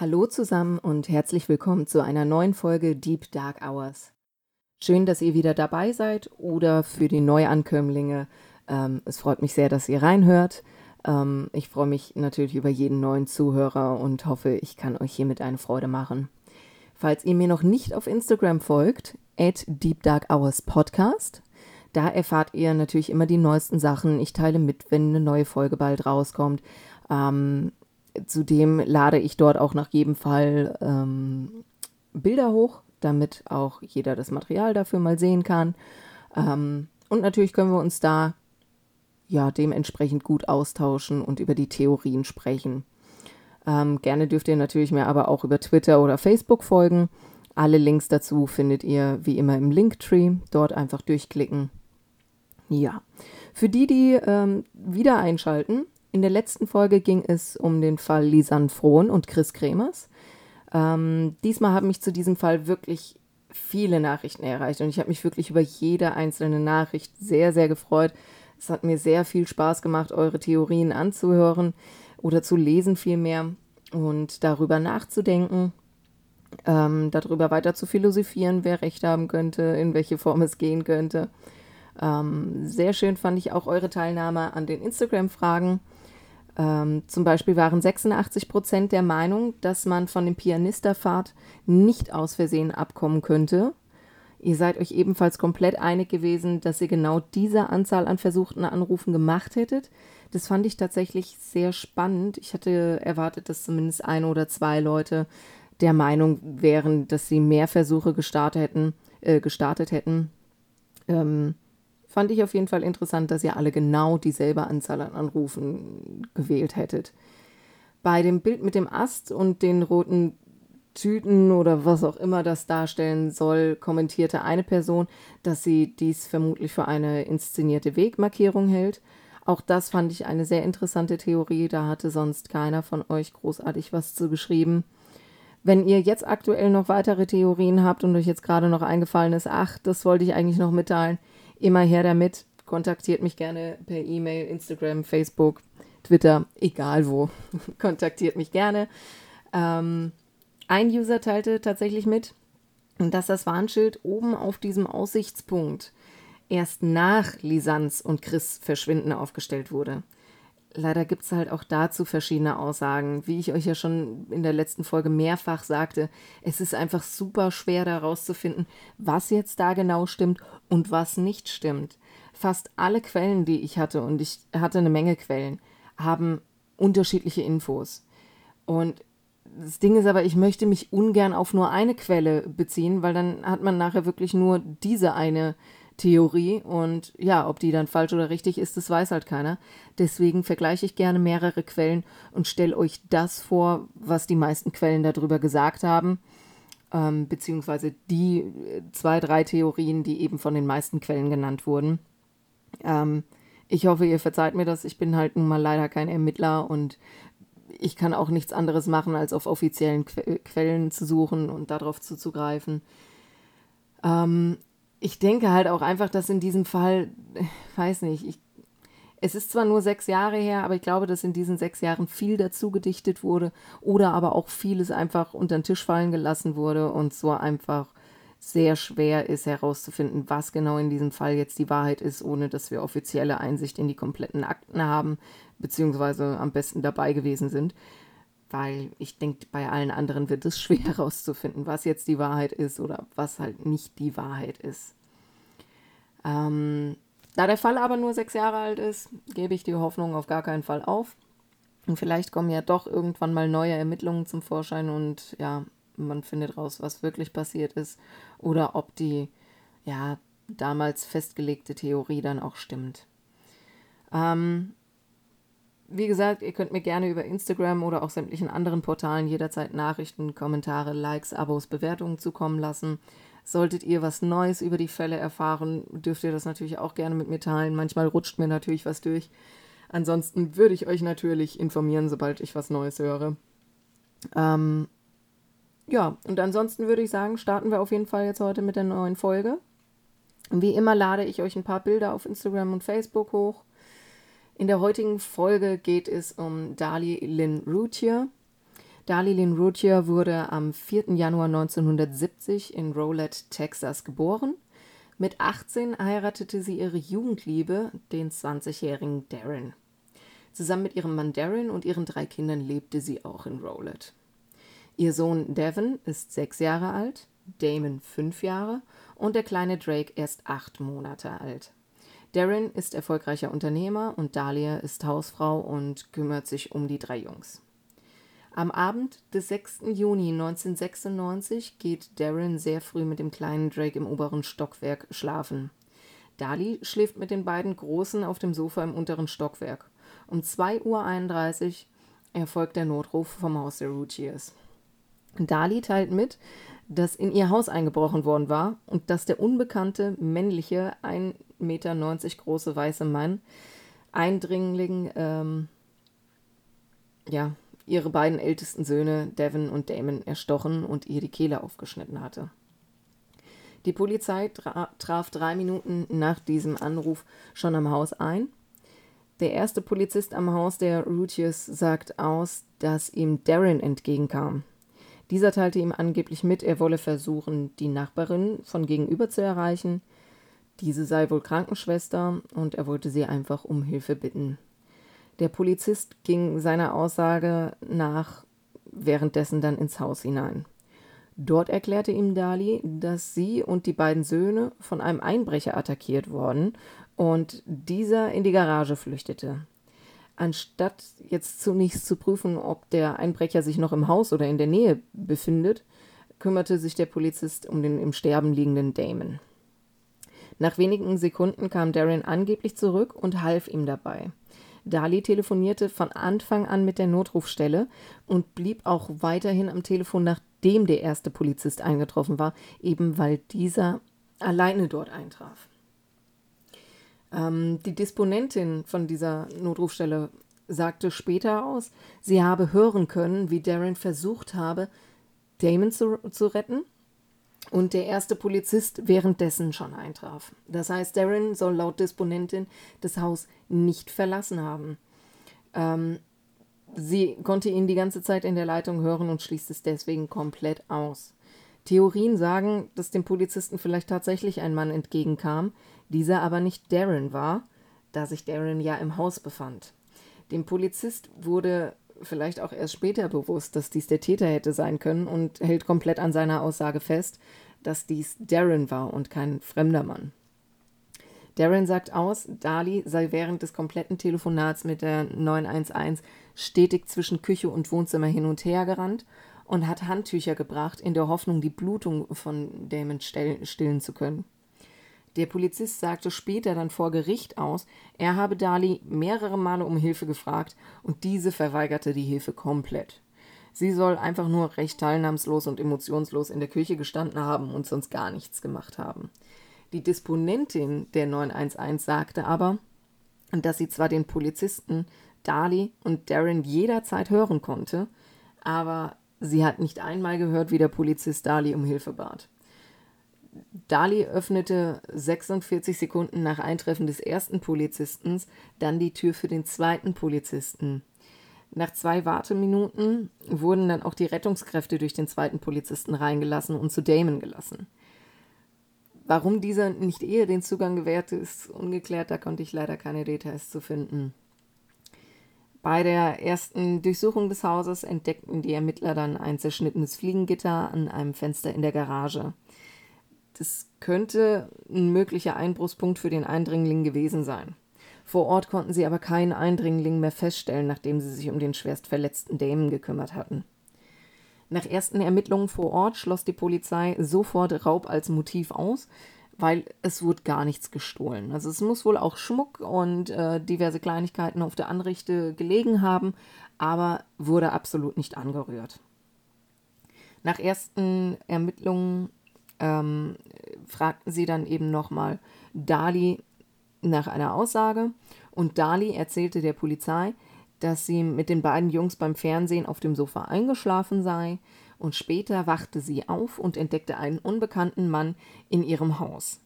Hallo zusammen und herzlich willkommen zu einer neuen Folge Deep Dark Hours. Schön, dass ihr wieder dabei seid oder für die Neuankömmlinge. Ähm, es freut mich sehr, dass ihr reinhört. Ähm, ich freue mich natürlich über jeden neuen Zuhörer und hoffe, ich kann euch hiermit eine Freude machen. Falls ihr mir noch nicht auf Instagram folgt, at Deep Dark Hours Podcast, da erfahrt ihr natürlich immer die neuesten Sachen. Ich teile mit, wenn eine neue Folge bald rauskommt. Ähm, zudem lade ich dort auch nach jedem Fall ähm, Bilder hoch, damit auch jeder das Material dafür mal sehen kann. Ähm, und natürlich können wir uns da ja dementsprechend gut austauschen und über die Theorien sprechen. Ähm, gerne dürft ihr natürlich mir aber auch über Twitter oder Facebook folgen. Alle Links dazu findet ihr wie immer im Linktree. Dort einfach durchklicken. Ja, für die, die ähm, wieder einschalten, in der letzten Folge ging es um den Fall Lisanne Frohn und Chris Kremers. Ähm, diesmal haben mich zu diesem Fall wirklich viele Nachrichten erreicht und ich habe mich wirklich über jede einzelne Nachricht sehr, sehr gefreut. Es hat mir sehr viel Spaß gemacht, eure Theorien anzuhören oder zu lesen vielmehr und darüber nachzudenken, ähm, darüber weiter zu philosophieren, wer recht haben könnte, in welche Form es gehen könnte. Ähm, sehr schön fand ich auch eure Teilnahme an den Instagram-Fragen. Ähm, zum Beispiel waren 86 Prozent der Meinung, dass man von dem Pianisterfahrt nicht aus Versehen abkommen könnte. Ihr seid euch ebenfalls komplett einig gewesen, dass ihr genau diese Anzahl an versuchten Anrufen gemacht hättet. Das fand ich tatsächlich sehr spannend. Ich hatte erwartet, dass zumindest ein oder zwei Leute der Meinung wären, dass sie mehr Versuche gestartet hätten. Äh, gestartet hätten. Ähm, fand ich auf jeden Fall interessant, dass ihr alle genau dieselbe Anzahl an Anrufen gewählt hättet. Bei dem Bild mit dem Ast und den roten Tüten oder was auch immer das darstellen soll, kommentierte eine Person, dass sie dies vermutlich für eine inszenierte Wegmarkierung hält. Auch das fand ich eine sehr interessante Theorie, da hatte sonst keiner von euch großartig was zu geschrieben. Wenn ihr jetzt aktuell noch weitere Theorien habt und euch jetzt gerade noch eingefallen ist, ach, das wollte ich eigentlich noch mitteilen, immer her damit. Kontaktiert mich gerne per E-Mail, Instagram, Facebook, Twitter, egal wo. Kontaktiert mich gerne. Ähm, ein User teilte tatsächlich mit, dass das Warnschild oben auf diesem Aussichtspunkt erst nach Lisans und Chris Verschwinden aufgestellt wurde. Leider gibt es halt auch dazu verschiedene Aussagen. Wie ich euch ja schon in der letzten Folge mehrfach sagte, es ist einfach super schwer herauszufinden, was jetzt da genau stimmt und was nicht stimmt. Fast alle Quellen, die ich hatte, und ich hatte eine Menge Quellen, haben unterschiedliche Infos. Und das Ding ist aber, ich möchte mich ungern auf nur eine Quelle beziehen, weil dann hat man nachher wirklich nur diese eine Theorie und ja, ob die dann falsch oder richtig ist, das weiß halt keiner. Deswegen vergleiche ich gerne mehrere Quellen und stelle euch das vor, was die meisten Quellen darüber gesagt haben, ähm, beziehungsweise die äh, zwei, drei Theorien, die eben von den meisten Quellen genannt wurden. Ähm, ich hoffe, ihr verzeiht mir das. Ich bin halt nun mal leider kein Ermittler und ich kann auch nichts anderes machen, als auf offiziellen que Quellen zu suchen und darauf zuzugreifen. Ähm, ich denke halt auch einfach, dass in diesem Fall, weiß nicht, ich, es ist zwar nur sechs Jahre her, aber ich glaube, dass in diesen sechs Jahren viel dazu gedichtet wurde oder aber auch vieles einfach unter den Tisch fallen gelassen wurde und so einfach sehr schwer ist herauszufinden, was genau in diesem Fall jetzt die Wahrheit ist, ohne dass wir offizielle Einsicht in die kompletten Akten haben, beziehungsweise am besten dabei gewesen sind weil ich denke, bei allen anderen wird es schwer herauszufinden, was jetzt die Wahrheit ist oder was halt nicht die Wahrheit ist. Ähm, da der Fall aber nur sechs Jahre alt ist, gebe ich die Hoffnung auf gar keinen Fall auf. Und vielleicht kommen ja doch irgendwann mal neue Ermittlungen zum Vorschein und ja, man findet raus, was wirklich passiert ist oder ob die ja damals festgelegte Theorie dann auch stimmt. Ähm, wie gesagt, ihr könnt mir gerne über Instagram oder auch sämtlichen anderen Portalen jederzeit Nachrichten, Kommentare, Likes, Abos, Bewertungen zukommen lassen. Solltet ihr was Neues über die Fälle erfahren, dürft ihr das natürlich auch gerne mit mir teilen. Manchmal rutscht mir natürlich was durch. Ansonsten würde ich euch natürlich informieren, sobald ich was Neues höre. Ähm, ja, und ansonsten würde ich sagen, starten wir auf jeden Fall jetzt heute mit der neuen Folge. Wie immer lade ich euch ein paar Bilder auf Instagram und Facebook hoch. In der heutigen Folge geht es um Dali Lynn Routier. Dali Lynn Routier wurde am 4. Januar 1970 in Rowlett, Texas geboren. Mit 18 heiratete sie ihre Jugendliebe, den 20-jährigen Darren. Zusammen mit ihrem Mann Darren und ihren drei Kindern lebte sie auch in Rowlett. Ihr Sohn Devon ist sechs Jahre alt, Damon fünf Jahre und der kleine Drake erst acht Monate alt. Darren ist erfolgreicher Unternehmer und Dahlia ist Hausfrau und kümmert sich um die drei Jungs. Am Abend des 6. Juni 1996 geht Darren sehr früh mit dem kleinen Drake im oberen Stockwerk schlafen. Dali schläft mit den beiden Großen auf dem Sofa im unteren Stockwerk. Um 2.31 Uhr erfolgt der Notruf vom Haus der Routiers. Dali teilt mit, dass in ihr Haus eingebrochen worden war und dass der unbekannte, männliche, 1,90 Meter große weiße Mann Eindringling, ähm, ja, ihre beiden ältesten Söhne, Devon und Damon, erstochen und ihr die Kehle aufgeschnitten hatte. Die Polizei tra traf drei Minuten nach diesem Anruf schon am Haus ein. Der erste Polizist am Haus der Routiers sagt aus, dass ihm Darren entgegenkam. Dieser teilte ihm angeblich mit, er wolle versuchen, die Nachbarin von gegenüber zu erreichen. Diese sei wohl Krankenschwester und er wollte sie einfach um Hilfe bitten. Der Polizist ging seiner Aussage nach währenddessen dann ins Haus hinein. Dort erklärte ihm Dali, dass sie und die beiden Söhne von einem Einbrecher attackiert worden und dieser in die Garage flüchtete. Anstatt jetzt zunächst zu prüfen, ob der Einbrecher sich noch im Haus oder in der Nähe befindet, kümmerte sich der Polizist um den im Sterben liegenden Damon. Nach wenigen Sekunden kam Darren angeblich zurück und half ihm dabei. Dali telefonierte von Anfang an mit der Notrufstelle und blieb auch weiterhin am Telefon, nachdem der erste Polizist eingetroffen war, eben weil dieser alleine dort eintraf. Ähm, die Disponentin von dieser Notrufstelle sagte später aus, sie habe hören können, wie Darren versucht habe, Damon zu, zu retten und der erste Polizist währenddessen schon eintraf. Das heißt, Darren soll laut Disponentin das Haus nicht verlassen haben. Ähm, sie konnte ihn die ganze Zeit in der Leitung hören und schließt es deswegen komplett aus. Theorien sagen, dass dem Polizisten vielleicht tatsächlich ein Mann entgegenkam, dieser aber nicht Darren war, da sich Darren ja im Haus befand. Dem Polizist wurde vielleicht auch erst später bewusst, dass dies der Täter hätte sein können und hält komplett an seiner Aussage fest, dass dies Darren war und kein fremder Mann. Darren sagt aus, Dali sei während des kompletten Telefonats mit der 911 stetig zwischen Küche und Wohnzimmer hin und her gerannt und hat Handtücher gebracht, in der Hoffnung, die Blutung von Damon stillen zu können. Der Polizist sagte später dann vor Gericht aus, er habe Dali mehrere Male um Hilfe gefragt und diese verweigerte die Hilfe komplett. Sie soll einfach nur recht teilnahmslos und emotionslos in der Küche gestanden haben und sonst gar nichts gemacht haben. Die Disponentin der 911 sagte aber, dass sie zwar den Polizisten Dali und Darren jederzeit hören konnte, aber sie hat nicht einmal gehört, wie der Polizist Dali um Hilfe bat. Dali öffnete 46 Sekunden nach Eintreffen des ersten Polizisten dann die Tür für den zweiten Polizisten. Nach zwei Warteminuten wurden dann auch die Rettungskräfte durch den zweiten Polizisten reingelassen und zu Damon gelassen. Warum dieser nicht eher den Zugang gewährte, ist ungeklärt, da konnte ich leider keine Details zu finden. Bei der ersten Durchsuchung des Hauses entdeckten die Ermittler dann ein zerschnittenes Fliegengitter an einem Fenster in der Garage. Das könnte ein möglicher Einbruchspunkt für den Eindringling gewesen sein. Vor Ort konnten sie aber keinen Eindringling mehr feststellen, nachdem sie sich um den schwerst verletzten Dämen gekümmert hatten. Nach ersten Ermittlungen vor Ort schloss die Polizei sofort Raub als Motiv aus, weil es wurde gar nichts gestohlen. Also es muss wohl auch Schmuck und äh, diverse Kleinigkeiten auf der Anrichte gelegen haben, aber wurde absolut nicht angerührt. Nach ersten Ermittlungen ähm, fragten sie dann eben nochmal Dali nach einer Aussage und Dali erzählte der Polizei, dass sie mit den beiden Jungs beim Fernsehen auf dem Sofa eingeschlafen sei und später wachte sie auf und entdeckte einen unbekannten Mann in ihrem Haus.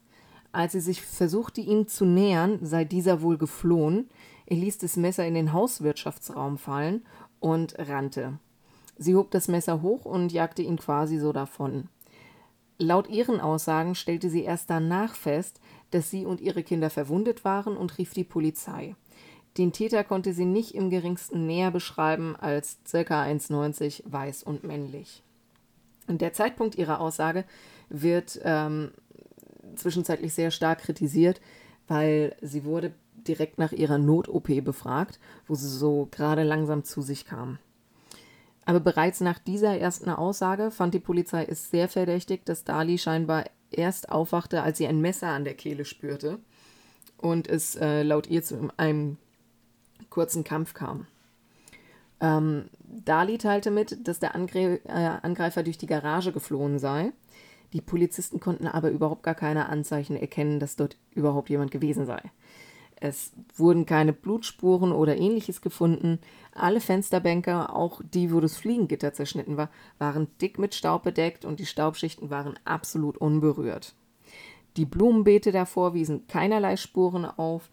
Als sie sich versuchte, ihm zu nähern, sei dieser wohl geflohen. Er ließ das Messer in den Hauswirtschaftsraum fallen und rannte. Sie hob das Messer hoch und jagte ihn quasi so davon. Laut ihren Aussagen stellte sie erst danach fest, dass sie und ihre Kinder verwundet waren und rief die Polizei. Den Täter konnte sie nicht im geringsten näher beschreiben als ca. 1,90, weiß und männlich. Und der Zeitpunkt ihrer Aussage wird ähm, zwischenzeitlich sehr stark kritisiert, weil sie wurde direkt nach ihrer Not-OP befragt, wo sie so gerade langsam zu sich kam. Aber bereits nach dieser ersten Aussage fand die Polizei es sehr verdächtig, dass Dali scheinbar erst aufwachte, als sie ein Messer an der Kehle spürte und es äh, laut ihr zu einem kurzen Kampf kam. Ähm, Dali teilte mit, dass der Angre äh, Angreifer durch die Garage geflohen sei. Die Polizisten konnten aber überhaupt gar keine Anzeichen erkennen, dass dort überhaupt jemand gewesen sei. Es wurden keine Blutspuren oder ähnliches gefunden. Alle Fensterbänke, auch die, wo das Fliegengitter zerschnitten war, waren dick mit Staub bedeckt und die Staubschichten waren absolut unberührt. Die Blumenbeete davor wiesen keinerlei Spuren auf.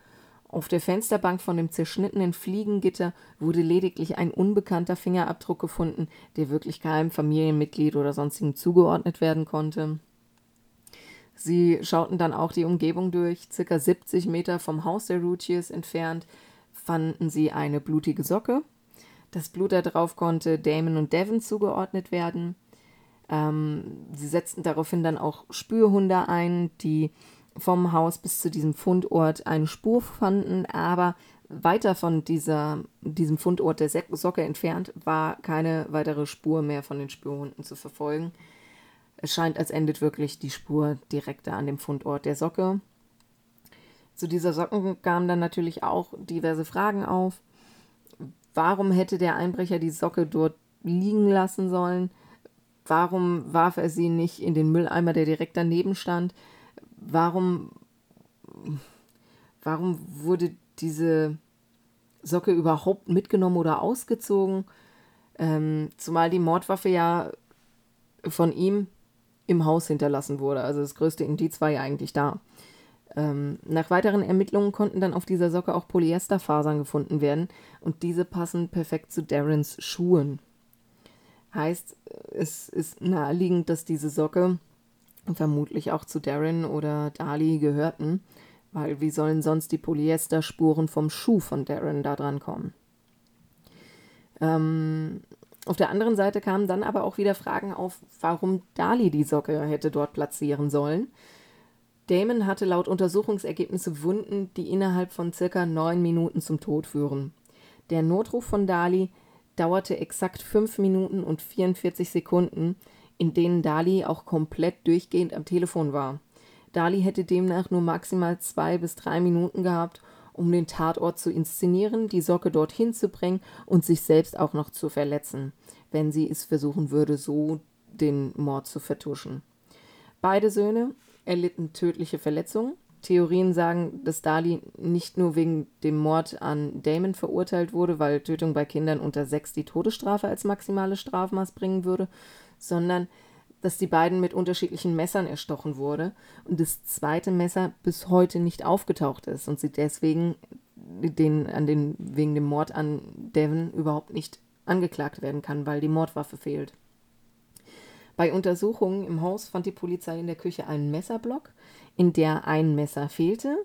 Auf der Fensterbank von dem zerschnittenen Fliegengitter wurde lediglich ein unbekannter Fingerabdruck gefunden, der wirklich keinem Familienmitglied oder sonstigen zugeordnet werden konnte. Sie schauten dann auch die Umgebung durch. Circa 70 Meter vom Haus der Routiers entfernt fanden sie eine blutige Socke. Das Blut darauf konnte Damon und Devon zugeordnet werden. Ähm, sie setzten daraufhin dann auch Spürhunde ein, die vom Haus bis zu diesem Fundort eine Spur fanden, aber weiter von dieser, diesem Fundort der Socke entfernt war keine weitere Spur mehr von den Spürhunden zu verfolgen. Es scheint, als endet wirklich die Spur direkt an dem Fundort der Socke. Zu dieser Socken kamen dann natürlich auch diverse Fragen auf. Warum hätte der Einbrecher die Socke dort liegen lassen sollen? Warum warf er sie nicht in den Mülleimer, der direkt daneben stand? Warum, warum wurde diese Socke überhaupt mitgenommen oder ausgezogen? Ähm, zumal die Mordwaffe ja von ihm im Haus hinterlassen wurde. Also das größte Indiz war ja eigentlich da. Ähm, nach weiteren Ermittlungen konnten dann auf dieser Socke auch Polyesterfasern gefunden werden und diese passen perfekt zu Darrens Schuhen. Heißt, es ist naheliegend, dass diese Socke vermutlich auch zu Darren oder Dali gehörten, weil wie sollen sonst die Polyesterspuren vom Schuh von Darren da dran kommen? Ähm, auf der anderen Seite kamen dann aber auch wieder Fragen auf, warum Dali die Socke hätte dort platzieren sollen. Damon hatte laut Untersuchungsergebnisse Wunden, die innerhalb von circa neun Minuten zum Tod führen. Der Notruf von Dali dauerte exakt fünf Minuten und 44 Sekunden, in denen Dali auch komplett durchgehend am Telefon war. Dali hätte demnach nur maximal zwei bis drei Minuten gehabt, um den Tatort zu inszenieren, die Socke dorthin zu bringen und sich selbst auch noch zu verletzen, wenn sie es versuchen würde, so den Mord zu vertuschen. Beide Söhne erlitten tödliche Verletzungen. Theorien sagen, dass Dali nicht nur wegen dem Mord an Damon verurteilt wurde, weil Tötung bei Kindern unter sechs die Todesstrafe als maximale Strafmaß bringen würde, sondern dass die beiden mit unterschiedlichen Messern erstochen wurde und das zweite Messer bis heute nicht aufgetaucht ist und sie deswegen den, an den, wegen dem Mord an Devon überhaupt nicht angeklagt werden kann, weil die Mordwaffe fehlt. Bei Untersuchungen im Haus fand die Polizei in der Küche einen Messerblock, in der ein Messer fehlte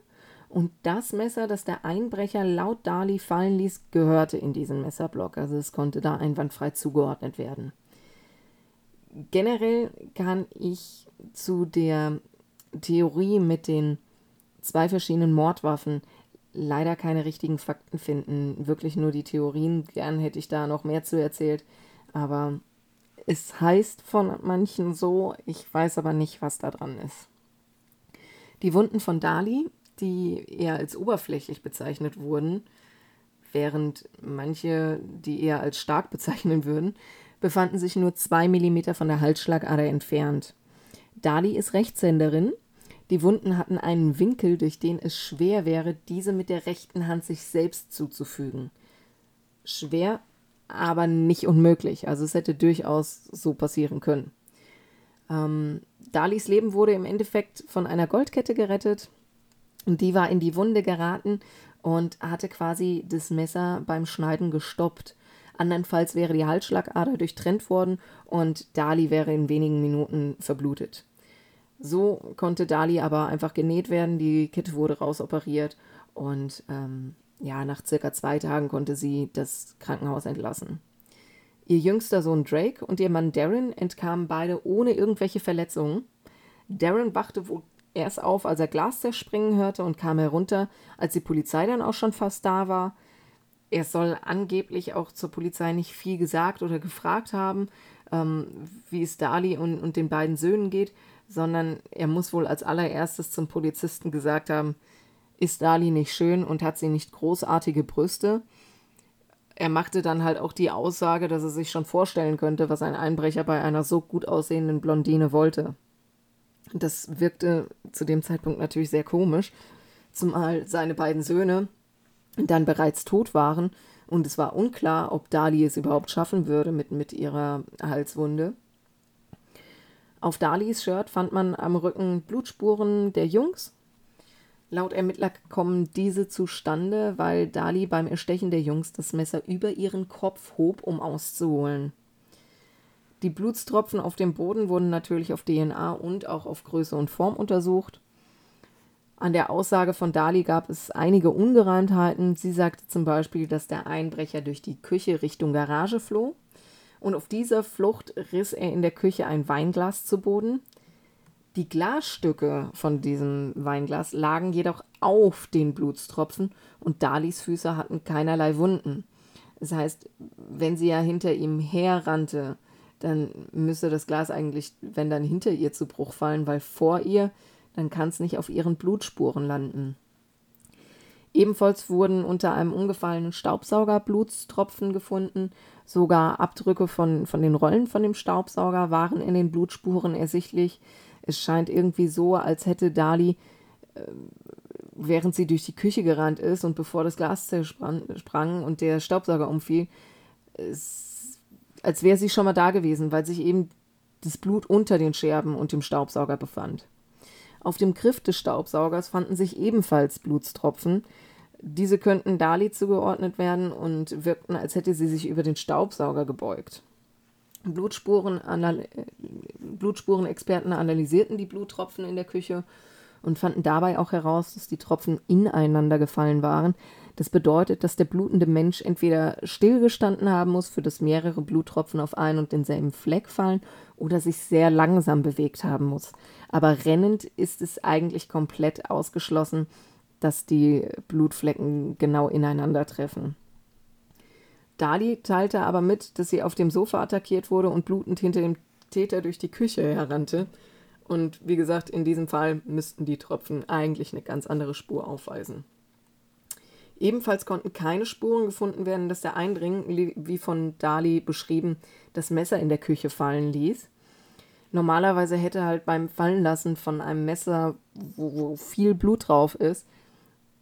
und das Messer, das der Einbrecher laut Dali fallen ließ, gehörte in diesen Messerblock, also es konnte da einwandfrei zugeordnet werden generell kann ich zu der Theorie mit den zwei verschiedenen Mordwaffen leider keine richtigen Fakten finden. Wirklich nur die Theorien. Gern hätte ich da noch mehr zu erzählt. Aber es heißt von manchen so, ich weiß aber nicht, was da dran ist. Die Wunden von Dali, die eher als oberflächlich bezeichnet wurden, während manche die eher als stark bezeichnen würden, befanden sich nur zwei Millimeter von der Halsschlagader entfernt. Dali ist Rechtshänderin. Die Wunden hatten einen Winkel, durch den es schwer wäre, diese mit der rechten Hand sich selbst zuzufügen. Schwer, aber nicht unmöglich. Also es hätte durchaus so passieren können. Ähm, Dalis Leben wurde im Endeffekt von einer Goldkette gerettet. Und die war in die Wunde geraten und hatte quasi das Messer beim Schneiden gestoppt. Andernfalls wäre die Halsschlagader durchtrennt worden und Dali wäre in wenigen Minuten verblutet. So konnte Dali aber einfach genäht werden, die Kette wurde rausoperiert und ähm, ja, nach circa zwei Tagen konnte sie das Krankenhaus entlassen. Ihr jüngster Sohn Drake und ihr Mann Darren entkamen beide ohne irgendwelche Verletzungen. Darren wachte wohl erst auf, als er Glas zerspringen hörte und kam herunter, als die Polizei dann auch schon fast da war. Er soll angeblich auch zur Polizei nicht viel gesagt oder gefragt haben, ähm, wie es Dali und, und den beiden Söhnen geht, sondern er muss wohl als allererstes zum Polizisten gesagt haben, ist Dali nicht schön und hat sie nicht großartige Brüste. Er machte dann halt auch die Aussage, dass er sich schon vorstellen könnte, was ein Einbrecher bei einer so gut aussehenden Blondine wollte. Das wirkte zu dem Zeitpunkt natürlich sehr komisch, zumal seine beiden Söhne dann bereits tot waren und es war unklar, ob Dali es überhaupt schaffen würde mit, mit ihrer Halswunde. Auf Dalis Shirt fand man am Rücken Blutspuren der Jungs. Laut Ermittler kommen diese zustande, weil Dali beim Erstechen der Jungs das Messer über ihren Kopf hob, um auszuholen. Die Blutstropfen auf dem Boden wurden natürlich auf DNA und auch auf Größe und Form untersucht. An der Aussage von Dali gab es einige Ungereimtheiten. Sie sagte zum Beispiel, dass der Einbrecher durch die Küche Richtung Garage floh und auf dieser Flucht riss er in der Küche ein Weinglas zu Boden. Die Glasstücke von diesem Weinglas lagen jedoch auf den Blutstropfen und Dalis Füße hatten keinerlei Wunden. Das heißt, wenn sie ja hinter ihm herrannte, dann müsste das Glas eigentlich, wenn dann hinter ihr zu Bruch fallen, weil vor ihr, dann kann es nicht auf ihren Blutspuren landen. Ebenfalls wurden unter einem umgefallenen Staubsauger Blutstropfen gefunden. Sogar Abdrücke von, von den Rollen von dem Staubsauger waren in den Blutspuren ersichtlich. Es scheint irgendwie so, als hätte Dali, äh, während sie durch die Küche gerannt ist und bevor das Glas zersprang und der Staubsauger umfiel, als wäre sie schon mal da gewesen, weil sich eben das Blut unter den Scherben und dem Staubsauger befand. Auf dem Griff des Staubsaugers fanden sich ebenfalls Blutstropfen. Diese könnten Dali zugeordnet werden und wirkten, als hätte sie sich über den Staubsauger gebeugt. Blutspuren, Blutspurenexperten analysierten die Bluttropfen in der Küche und fanden dabei auch heraus, dass die Tropfen ineinander gefallen waren, das bedeutet, dass der blutende Mensch entweder stillgestanden haben muss, für das mehrere Bluttropfen auf einen und denselben Fleck fallen, oder sich sehr langsam bewegt haben muss. Aber rennend ist es eigentlich komplett ausgeschlossen, dass die Blutflecken genau ineinander treffen. Dali teilte aber mit, dass sie auf dem Sofa attackiert wurde und blutend hinter dem Täter durch die Küche herrannte. Und wie gesagt, in diesem Fall müssten die Tropfen eigentlich eine ganz andere Spur aufweisen. Ebenfalls konnten keine Spuren gefunden werden, dass der Eindring, wie von Dali beschrieben, das Messer in der Küche fallen ließ. Normalerweise hätte halt beim Fallenlassen von einem Messer, wo, wo viel Blut drauf ist,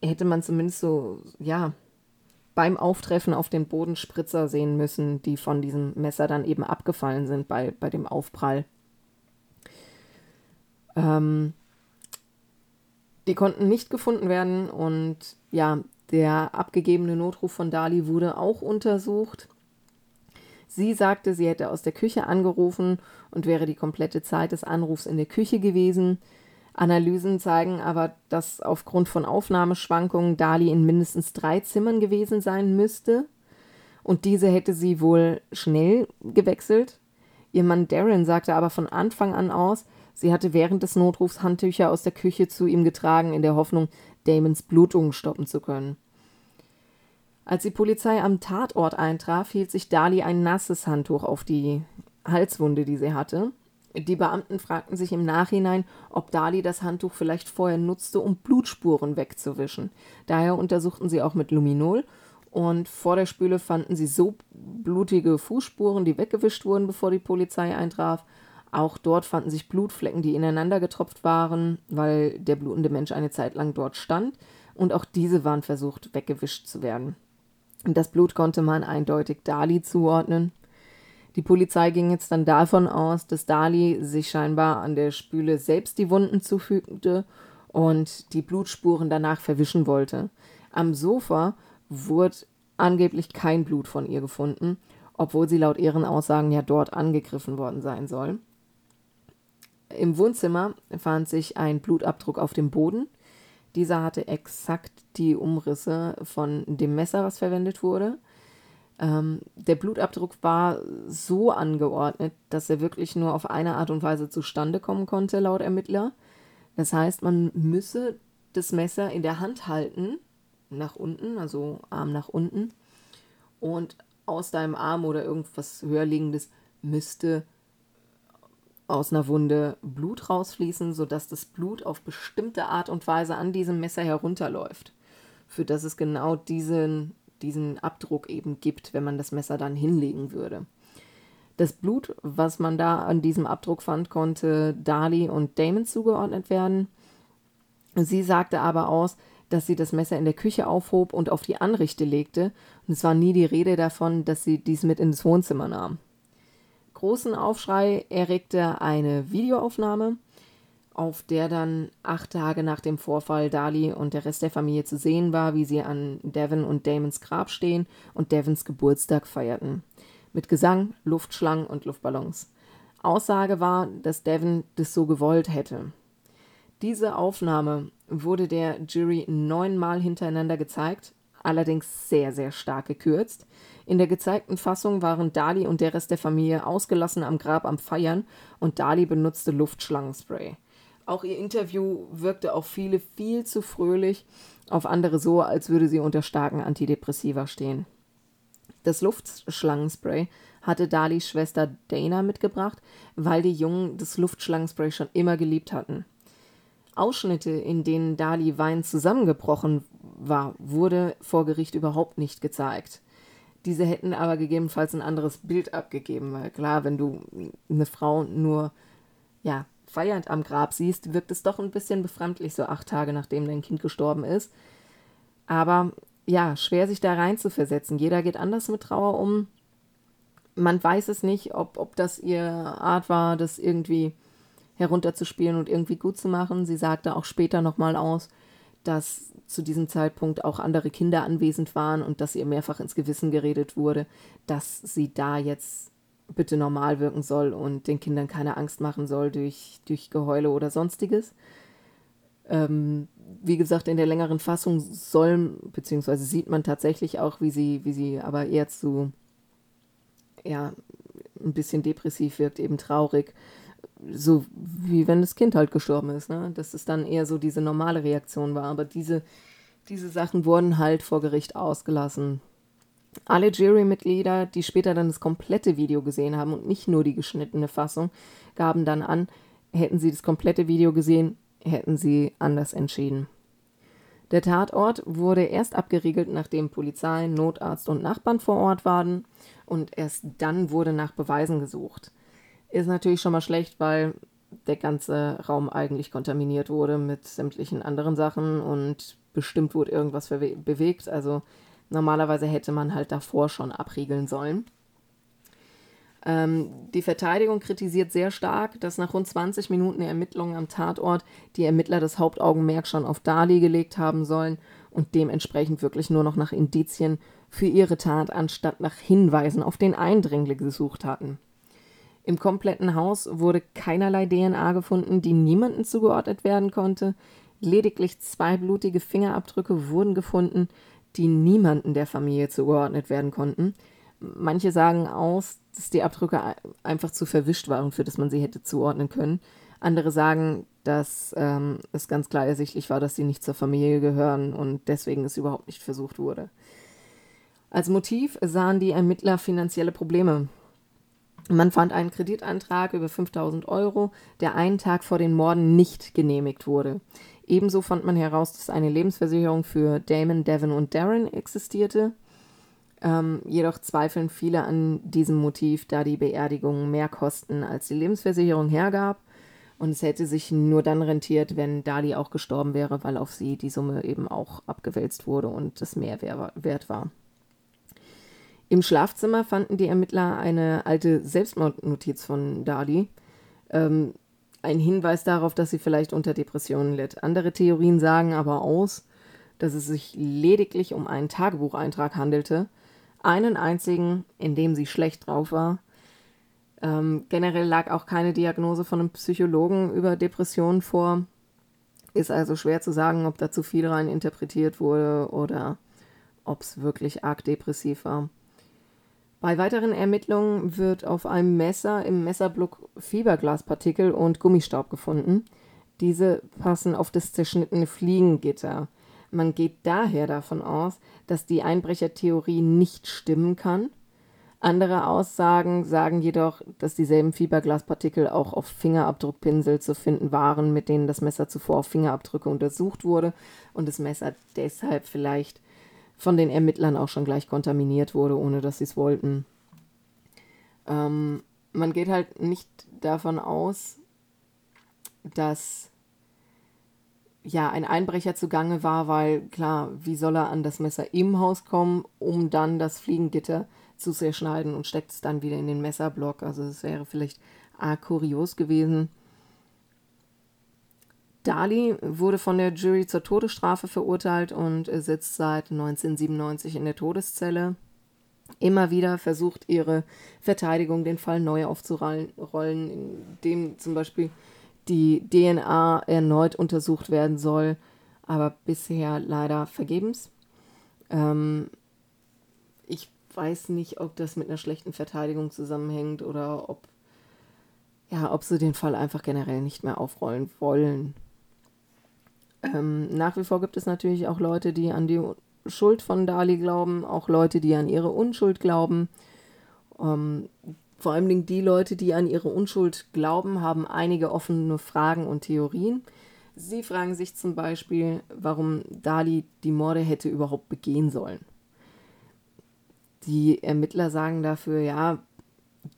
hätte man zumindest so, ja, beim Auftreffen auf den Boden Spritzer sehen müssen, die von diesem Messer dann eben abgefallen sind bei, bei dem Aufprall. Ähm, die konnten nicht gefunden werden und ja, der abgegebene Notruf von Dali wurde auch untersucht. Sie sagte, sie hätte aus der Küche angerufen und wäre die komplette Zeit des Anrufs in der Küche gewesen. Analysen zeigen aber, dass aufgrund von Aufnahmeschwankungen Dali in mindestens drei Zimmern gewesen sein müsste. Und diese hätte sie wohl schnell gewechselt. Ihr Mann Darren sagte aber von Anfang an aus, sie hatte während des Notrufs Handtücher aus der Küche zu ihm getragen, in der Hoffnung, Damons Blutungen stoppen zu können. Als die Polizei am Tatort eintraf, hielt sich Dali ein nasses Handtuch auf die Halswunde, die sie hatte. Die Beamten fragten sich im Nachhinein, ob Dali das Handtuch vielleicht vorher nutzte, um Blutspuren wegzuwischen. Daher untersuchten sie auch mit Luminol und vor der Spüle fanden sie so blutige Fußspuren, die weggewischt wurden, bevor die Polizei eintraf. Auch dort fanden sich Blutflecken, die ineinander getropft waren, weil der blutende Mensch eine Zeit lang dort stand. Und auch diese waren versucht, weggewischt zu werden. Das Blut konnte man eindeutig Dali zuordnen. Die Polizei ging jetzt dann davon aus, dass Dali sich scheinbar an der Spüle selbst die Wunden zufügte und die Blutspuren danach verwischen wollte. Am Sofa wurde angeblich kein Blut von ihr gefunden, obwohl sie laut ihren Aussagen ja dort angegriffen worden sein soll. Im Wohnzimmer fand sich ein Blutabdruck auf dem Boden. Dieser hatte exakt die Umrisse von dem Messer, was verwendet wurde. Ähm, der Blutabdruck war so angeordnet, dass er wirklich nur auf eine Art und Weise zustande kommen konnte, laut Ermittler. Das heißt, man müsse das Messer in der Hand halten, nach unten, also Arm nach unten, und aus deinem Arm oder irgendwas höher liegendes müsste aus einer Wunde Blut rausfließen, sodass das Blut auf bestimmte Art und Weise an diesem Messer herunterläuft, für das es genau diesen, diesen Abdruck eben gibt, wenn man das Messer dann hinlegen würde. Das Blut, was man da an diesem Abdruck fand, konnte Dali und Damon zugeordnet werden. Sie sagte aber aus, dass sie das Messer in der Küche aufhob und auf die Anrichte legte, und es war nie die Rede davon, dass sie dies mit ins Wohnzimmer nahm. Großen Aufschrei erregte eine Videoaufnahme, auf der dann acht Tage nach dem Vorfall Dali und der Rest der Familie zu sehen war, wie sie an Devon und Damons Grab stehen und Devons Geburtstag feierten. Mit Gesang, Luftschlangen und Luftballons. Aussage war, dass Devon das so gewollt hätte. Diese Aufnahme wurde der Jury neunmal hintereinander gezeigt, allerdings sehr, sehr stark gekürzt. In der gezeigten Fassung waren Dali und der Rest der Familie ausgelassen am Grab am Feiern und Dali benutzte Luftschlangenspray. Auch ihr Interview wirkte auf viele viel zu fröhlich, auf andere so, als würde sie unter starken Antidepressiva stehen. Das Luftschlangenspray hatte Dalis Schwester Dana mitgebracht, weil die Jungen das Luftschlangenspray schon immer geliebt hatten. Ausschnitte, in denen Dali Wein zusammengebrochen war, wurde vor Gericht überhaupt nicht gezeigt. Diese hätten aber gegebenenfalls ein anderes Bild abgegeben, weil klar, wenn du eine Frau nur ja, feiernd am Grab siehst, wirkt es doch ein bisschen befremdlich, so acht Tage nachdem dein Kind gestorben ist. Aber ja, schwer sich da rein zu versetzen. Jeder geht anders mit Trauer um. Man weiß es nicht, ob, ob das ihr Art war, das irgendwie herunterzuspielen und irgendwie gut zu machen. Sie sagte auch später nochmal aus, dass zu diesem Zeitpunkt auch andere Kinder anwesend waren und dass ihr mehrfach ins Gewissen geredet wurde, dass sie da jetzt bitte normal wirken soll und den Kindern keine Angst machen soll durch, durch Geheule oder sonstiges. Ähm, wie gesagt, in der längeren Fassung soll, beziehungsweise sieht man tatsächlich auch, wie sie, wie sie aber eher zu, ja, ein bisschen depressiv wirkt, eben traurig so wie wenn das Kind halt gestorben ist, ne? Dass es dann eher so diese normale Reaktion war. Aber diese, diese Sachen wurden halt vor Gericht ausgelassen. Alle Jurymitglieder, die später dann das komplette Video gesehen haben und nicht nur die geschnittene Fassung, gaben dann an, hätten sie das komplette Video gesehen, hätten sie anders entschieden. Der Tatort wurde erst abgeriegelt, nachdem Polizei, Notarzt und Nachbarn vor Ort waren, und erst dann wurde nach Beweisen gesucht ist natürlich schon mal schlecht, weil der ganze Raum eigentlich kontaminiert wurde mit sämtlichen anderen Sachen und bestimmt wurde irgendwas bewegt. Also normalerweise hätte man halt davor schon abriegeln sollen. Ähm, die Verteidigung kritisiert sehr stark, dass nach rund 20 Minuten Ermittlungen am Tatort die Ermittler das Hauptaugenmerk schon auf Dali gelegt haben sollen und dementsprechend wirklich nur noch nach Indizien für ihre Tat anstatt nach Hinweisen auf den Eindringling gesucht hatten. Im kompletten Haus wurde keinerlei DNA gefunden, die niemandem zugeordnet werden konnte. Lediglich zwei blutige Fingerabdrücke wurden gefunden, die niemandem der Familie zugeordnet werden konnten. Manche sagen aus, dass die Abdrücke einfach zu verwischt waren, für das man sie hätte zuordnen können. Andere sagen, dass ähm, es ganz klar ersichtlich war, dass sie nicht zur Familie gehören und deswegen es überhaupt nicht versucht wurde. Als Motiv sahen die Ermittler finanzielle Probleme. Man fand einen Kreditantrag über 5000 Euro, der einen Tag vor den Morden nicht genehmigt wurde. Ebenso fand man heraus, dass eine Lebensversicherung für Damon, Devon und Darren existierte. Ähm, jedoch zweifeln viele an diesem Motiv, da die Beerdigung mehr kosten, als die Lebensversicherung hergab. Und es hätte sich nur dann rentiert, wenn Dali auch gestorben wäre, weil auf sie die Summe eben auch abgewälzt wurde und es mehr wert war. Im Schlafzimmer fanden die Ermittler eine alte Selbstmordnotiz von Dali. Ähm, ein Hinweis darauf, dass sie vielleicht unter Depressionen litt. Andere Theorien sagen aber aus, dass es sich lediglich um einen Tagebucheintrag handelte, einen einzigen, in dem sie schlecht drauf war. Ähm, generell lag auch keine Diagnose von einem Psychologen über Depressionen vor. Ist also schwer zu sagen, ob da zu viel rein interpretiert wurde oder ob es wirklich arg depressiv war. Bei weiteren Ermittlungen wird auf einem Messer im Messerblock Fiberglaspartikel und Gummistaub gefunden. Diese passen auf das zerschnittene Fliegengitter. Man geht daher davon aus, dass die Einbrechertheorie nicht stimmen kann. Andere Aussagen sagen jedoch, dass dieselben Fiberglaspartikel auch auf Fingerabdruckpinsel zu finden waren, mit denen das Messer zuvor auf Fingerabdrücke untersucht wurde und das Messer deshalb vielleicht von den Ermittlern auch schon gleich kontaminiert wurde, ohne dass sie es wollten. Ähm, man geht halt nicht davon aus, dass ja ein Einbrecher zugange war, weil klar, wie soll er an das Messer im Haus kommen, um dann das Fliegengitter zu zerschneiden und steckt es dann wieder in den Messerblock. Also es wäre vielleicht arg kurios gewesen. Dali wurde von der Jury zur Todesstrafe verurteilt und sitzt seit 1997 in der Todeszelle. Immer wieder versucht ihre Verteidigung, den Fall neu aufzurollen, indem zum Beispiel die DNA erneut untersucht werden soll, aber bisher leider vergebens. Ähm, ich weiß nicht, ob das mit einer schlechten Verteidigung zusammenhängt oder ob, ja, ob sie den Fall einfach generell nicht mehr aufrollen wollen. Ähm, nach wie vor gibt es natürlich auch Leute, die an die Schuld von Dali glauben, auch Leute, die an ihre Unschuld glauben. Ähm, vor allem die Leute, die an ihre Unschuld glauben, haben einige offene Fragen und Theorien. Sie fragen sich zum Beispiel, warum Dali die Morde hätte überhaupt begehen sollen. Die Ermittler sagen dafür, ja,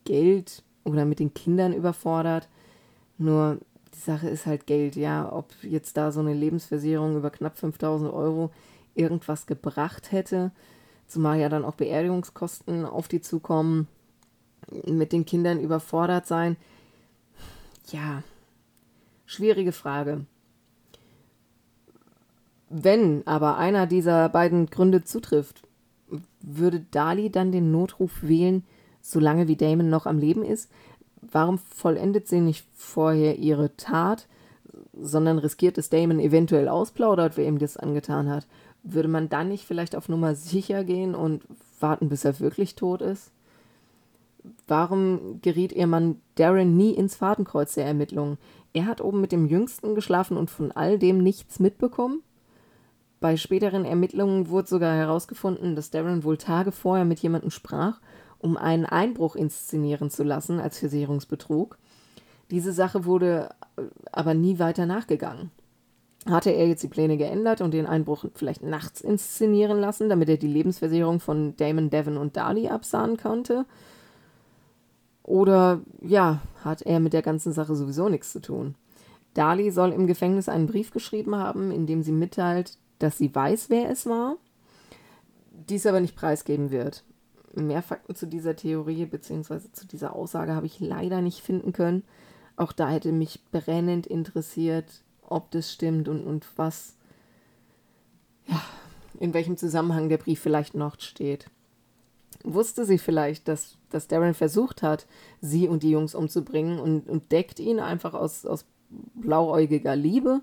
Geld oder mit den Kindern überfordert. Nur die Sache ist halt Geld, ja. Ob jetzt da so eine Lebensversicherung über knapp 5000 Euro irgendwas gebracht hätte, zumal ja dann auch Beerdigungskosten auf die zukommen, mit den Kindern überfordert sein. Ja, schwierige Frage. Wenn aber einer dieser beiden Gründe zutrifft, würde Dali dann den Notruf wählen, solange wie Damon noch am Leben ist? Warum vollendet sie nicht vorher ihre Tat, sondern riskiert, dass Damon eventuell ausplaudert, wer ihm das angetan hat? Würde man dann nicht vielleicht auf Nummer sicher gehen und warten, bis er wirklich tot ist? Warum geriet ihr Mann Darren nie ins Fadenkreuz der Ermittlungen? Er hat oben mit dem Jüngsten geschlafen und von all dem nichts mitbekommen? Bei späteren Ermittlungen wurde sogar herausgefunden, dass Darren wohl Tage vorher mit jemandem sprach um einen Einbruch inszenieren zu lassen als Versicherungsbetrug. Diese Sache wurde äh, aber nie weiter nachgegangen. Hatte er jetzt die Pläne geändert und den Einbruch vielleicht nachts inszenieren lassen, damit er die Lebensversicherung von Damon, Devon und Dali absahen konnte? Oder ja, hat er mit der ganzen Sache sowieso nichts zu tun? Dali soll im Gefängnis einen Brief geschrieben haben, in dem sie mitteilt, dass sie weiß, wer es war, dies aber nicht preisgeben wird. Mehr Fakten zu dieser Theorie bzw. zu dieser Aussage habe ich leider nicht finden können. Auch da hätte mich brennend interessiert, ob das stimmt und, und was, ja, in welchem Zusammenhang der Brief vielleicht noch steht. Wusste sie vielleicht, dass, dass Darren versucht hat, sie und die Jungs umzubringen und, und deckt ihn einfach aus, aus blauäugiger Liebe?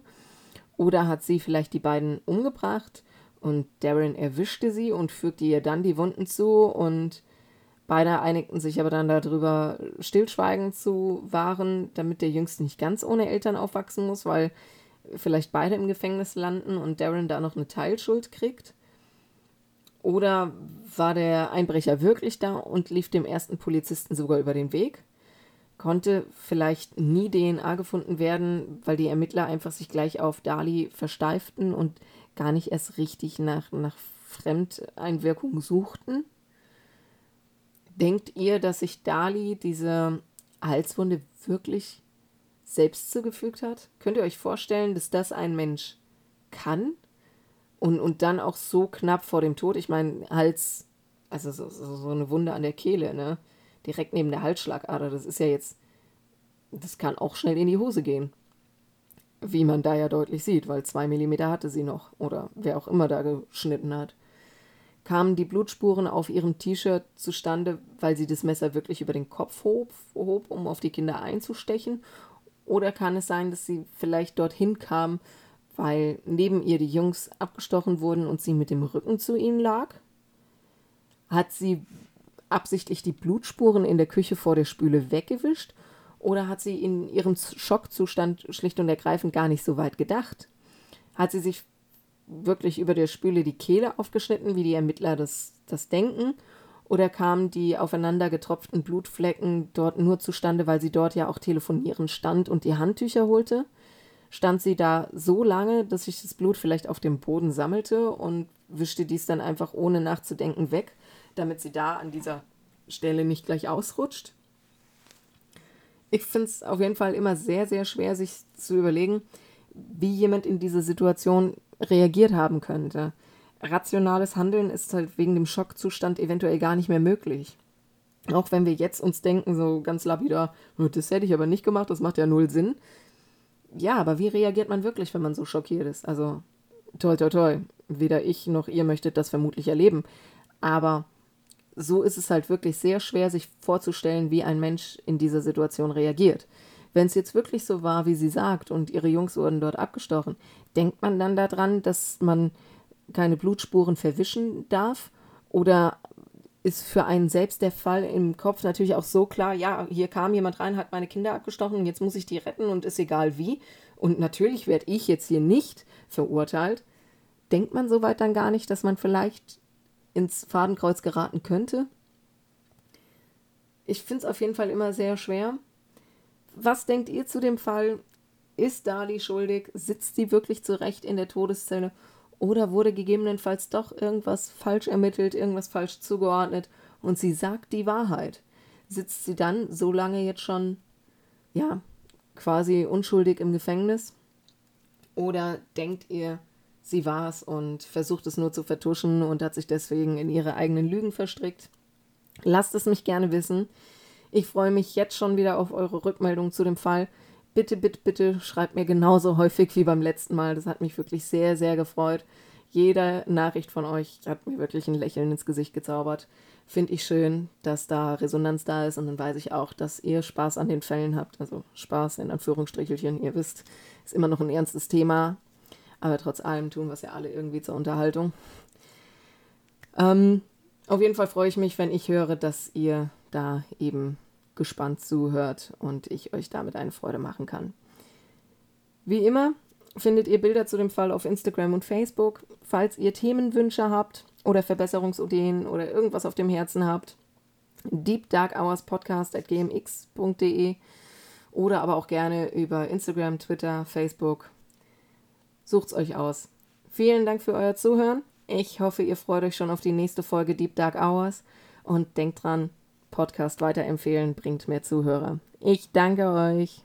Oder hat sie vielleicht die beiden umgebracht und Darren erwischte sie und fügte ihr dann die Wunden zu und beide einigten sich aber dann darüber, stillschweigend zu wahren, damit der Jüngste nicht ganz ohne Eltern aufwachsen muss, weil vielleicht beide im Gefängnis landen und Darren da noch eine Teilschuld kriegt. Oder war der Einbrecher wirklich da und lief dem ersten Polizisten sogar über den Weg? Konnte vielleicht nie DNA gefunden werden, weil die Ermittler einfach sich gleich auf Dali versteiften und gar nicht erst richtig nach, nach Fremdeinwirkung suchten. Denkt ihr, dass sich Dali diese Halswunde wirklich selbst zugefügt hat? Könnt ihr euch vorstellen, dass das ein Mensch kann? Und, und dann auch so knapp vor dem Tod? Ich meine, Hals, also so, so, so eine Wunde an der Kehle, ne? Direkt neben der Halsschlagader, das ist ja jetzt, das kann auch schnell in die Hose gehen. Wie man da ja deutlich sieht, weil zwei Millimeter hatte sie noch oder wer auch immer da geschnitten hat. Kamen die Blutspuren auf ihrem T-Shirt zustande, weil sie das Messer wirklich über den Kopf hob, hob, um auf die Kinder einzustechen? Oder kann es sein, dass sie vielleicht dorthin kam, weil neben ihr die Jungs abgestochen wurden und sie mit dem Rücken zu ihnen lag? Hat sie absichtlich die Blutspuren in der Küche vor der Spüle weggewischt? Oder hat sie in ihrem Schockzustand schlicht und ergreifend gar nicht so weit gedacht? Hat sie sich wirklich über der Spüle die Kehle aufgeschnitten, wie die Ermittler das, das denken? Oder kamen die aufeinander getropften Blutflecken dort nur zustande, weil sie dort ja auch telefonieren stand und die Handtücher holte? Stand sie da so lange, dass sich das Blut vielleicht auf dem Boden sammelte und wischte dies dann einfach ohne nachzudenken weg, damit sie da an dieser Stelle nicht gleich ausrutscht? Ich finde es auf jeden Fall immer sehr, sehr schwer, sich zu überlegen, wie jemand in dieser Situation reagiert haben könnte. Rationales Handeln ist halt wegen dem Schockzustand eventuell gar nicht mehr möglich. Auch wenn wir jetzt uns denken, so ganz lapidar, oh, das hätte ich aber nicht gemacht, das macht ja null Sinn. Ja, aber wie reagiert man wirklich, wenn man so schockiert ist? Also, toll, toll, toll. Weder ich noch ihr möchtet das vermutlich erleben. Aber so ist es halt wirklich sehr schwer, sich vorzustellen, wie ein Mensch in dieser Situation reagiert. Wenn es jetzt wirklich so war, wie sie sagt, und ihre Jungs wurden dort abgestochen, denkt man dann daran, dass man keine Blutspuren verwischen darf? Oder ist für einen selbst der Fall im Kopf natürlich auch so klar, ja, hier kam jemand rein, hat meine Kinder abgestochen jetzt muss ich die retten und ist egal wie. Und natürlich werde ich jetzt hier nicht verurteilt. Denkt man soweit dann gar nicht, dass man vielleicht ins Fadenkreuz geraten könnte? Ich finde es auf jeden Fall immer sehr schwer. Was denkt ihr zu dem Fall? Ist Dali schuldig? Sitzt sie wirklich zurecht in der Todeszelle? Oder wurde gegebenenfalls doch irgendwas falsch ermittelt, irgendwas falsch zugeordnet und sie sagt die Wahrheit? Sitzt sie dann so lange jetzt schon, ja, quasi unschuldig im Gefängnis? Oder denkt ihr, sie war es und versucht es nur zu vertuschen und hat sich deswegen in ihre eigenen Lügen verstrickt? Lasst es mich gerne wissen. Ich freue mich jetzt schon wieder auf eure Rückmeldung zu dem Fall. Bitte, bitte, bitte schreibt mir genauso häufig wie beim letzten Mal. Das hat mich wirklich sehr, sehr gefreut. Jede Nachricht von euch hat mir wirklich ein Lächeln ins Gesicht gezaubert. Finde ich schön, dass da Resonanz da ist und dann weiß ich auch, dass ihr Spaß an den Fällen habt. Also Spaß in Anführungsstrichelchen. Ihr wisst, ist immer noch ein ernstes Thema. Aber trotz allem tun wir es ja alle irgendwie zur Unterhaltung. Ähm, auf jeden Fall freue ich mich, wenn ich höre, dass ihr da eben gespannt zuhört und ich euch damit eine Freude machen kann. Wie immer findet ihr Bilder zu dem Fall auf Instagram und Facebook. Falls ihr Themenwünsche habt oder Verbesserungsideen oder irgendwas auf dem Herzen habt, Deep Dark Hours Podcast at gmx.de oder aber auch gerne über Instagram, Twitter, Facebook. Sucht's euch aus. Vielen Dank für euer Zuhören. Ich hoffe, ihr freut euch schon auf die nächste Folge Deep Dark Hours und denkt dran, Podcast weiterempfehlen bringt mehr Zuhörer. Ich danke euch.